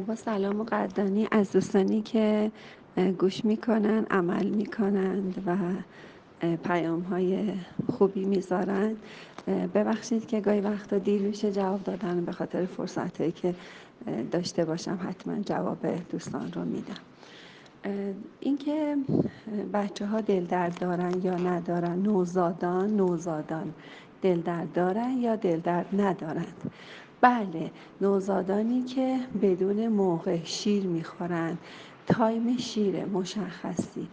با سلام و قدردانی از دوستانی که گوش می‌کنن عمل می‌کنند و پیام های خوبی می‌ذارن. ببخشید که گاهی وقتا دیر میشه جواب دادن به خاطر فرصت هایی که داشته باشم حتما جواب دوستان رو میدم. اینکه بچه ها دل درد دارن یا ندارن نوزادان نوزادان دل درد دارن یا دل درد ندارند بله نوزادانی که بدون موقع شیر می‌خورند. time شیر مشخصی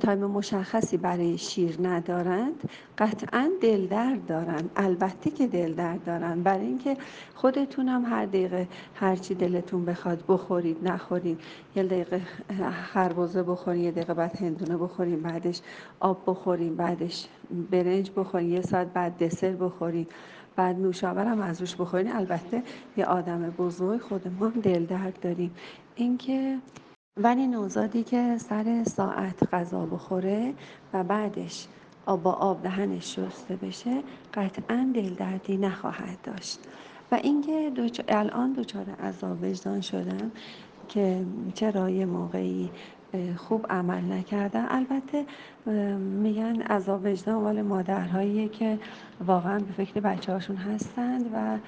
time مشخصی برای شیر ندارند. قطعا دل درد دارند. البته که دل درد دارند. برای اینکه خودتون هم هر دقیقه هرچی دلتون بخواد بخورید نخورید. یه دقیقه خربزه بخورید یه دقیقه بعد هندونه بخورید بعدش آب بخورید بعدش برنج بخورید یه ساعت بعد دسر بخورید. بعد نوشابه هم از روش بخورین. البته یه آدم بزرگ خود هم دل درد داریم. اینکه ولی نوزادی که سر ساعت غذا بخوره و بعدش آب با آب دهنش شسته بشه قطعا دل دردی نخواهد داشت. و اینکه الان دچار عذاب وجدان شدم که چرا یه موقعی خوب عمل نکردن. البته میگن عذاب وجدان مال مادرهایی که واقعا به فکر بچه هاشون هستند و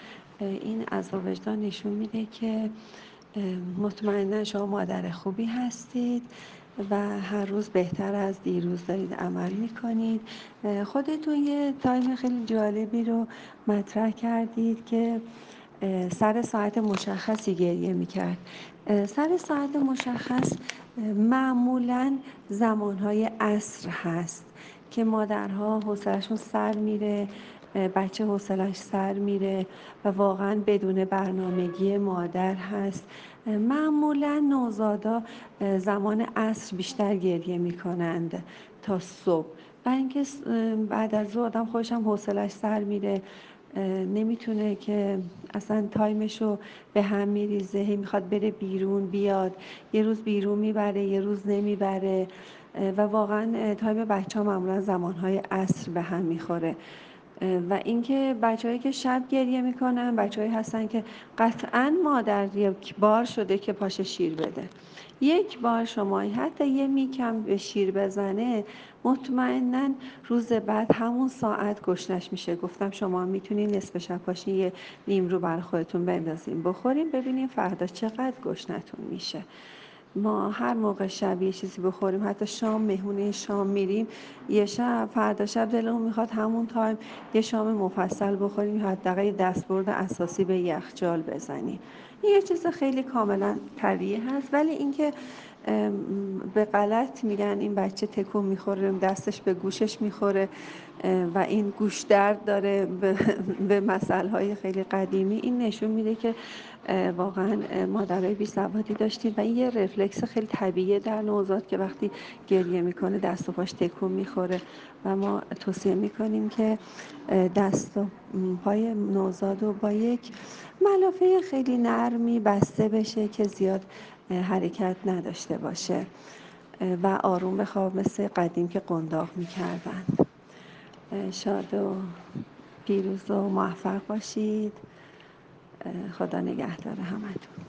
این عذاب وجدان نشون میده که مطمئنا شما مادر خوبی هستید و هر روز بهتر از دیروز دارید عمل می‌کنید. خودتون یه تایم خیلی جالبی رو مطرح کردید که سر ساعت مشخصی گریه می‌کرد. سر ساعت مشخص معمولا زمانهای عصر هست که مادرها حوصلشون سر میره بچه حوصلش سر میره و واقعا بدون برنامگی مادر هست. معمولا نوزادا زمان عصر بیشتر گریه می‌کنند تا صبح. و اینکه بعد از ظهر آدم خودش هم حوصلش سر میره. نمی‌تونه که اصلا time ش رو به هم میریزه. هی می‌خواد بره بیرون بیاد. یه روز بیرون می‌بره یه روز نمی‌بره. و واقعا time بچه ها معمولا زمانهای عصر به هم می‌خوره. و اینکه بچههایی که شب گریه می‌کنن بچههایی هستن که قطعا مادر یک بار شده که پاش شیر بده. یک بار شما حتی یه میک هم به شیر بزنه مطمئنا روز بعد همون ساعت گشنش میشه. گفتم شما می‌تونین نصف شب پاشین یه نیم رو بر خودتون بندازین. بخورین ببینین فردا چقدر گشنتون میشه. ما هر موقع شب یه چیزی بخوریم حتی شام مهمونه شام میریم یه شب فردا شب دلمون می‌خواد همون تایم یه شام مفصل بخوریم حداقل دستبرد اساسی به یخچال بزنیم. یه چیز خیلی کاملا طبیعی هست ولی اینکه به غلط میگن این بچه تکون می‌خوره دستش به گوشش می‌خوره و این گوش درد داره به مسئله های خیلی قدیمی. این نشون میده که واقعا مادرای بی سوادی داشتیم و این یه رفلکس خیلی طبیعیه در نوزاد که وقتی گریه می‌کنه دست و پاش تکون می‌خوره. و ما توصیه می‌کنیم که دست و پای نوزاد رو با یک ملافه خیلی نرمی بسته بشه که زیاد حرکت نداشته باشه. و آروم بخواب مثل قدیم که قنداق می‌کردن. شاد و پیروز و موفق باشید. خدا نگهدار همتون.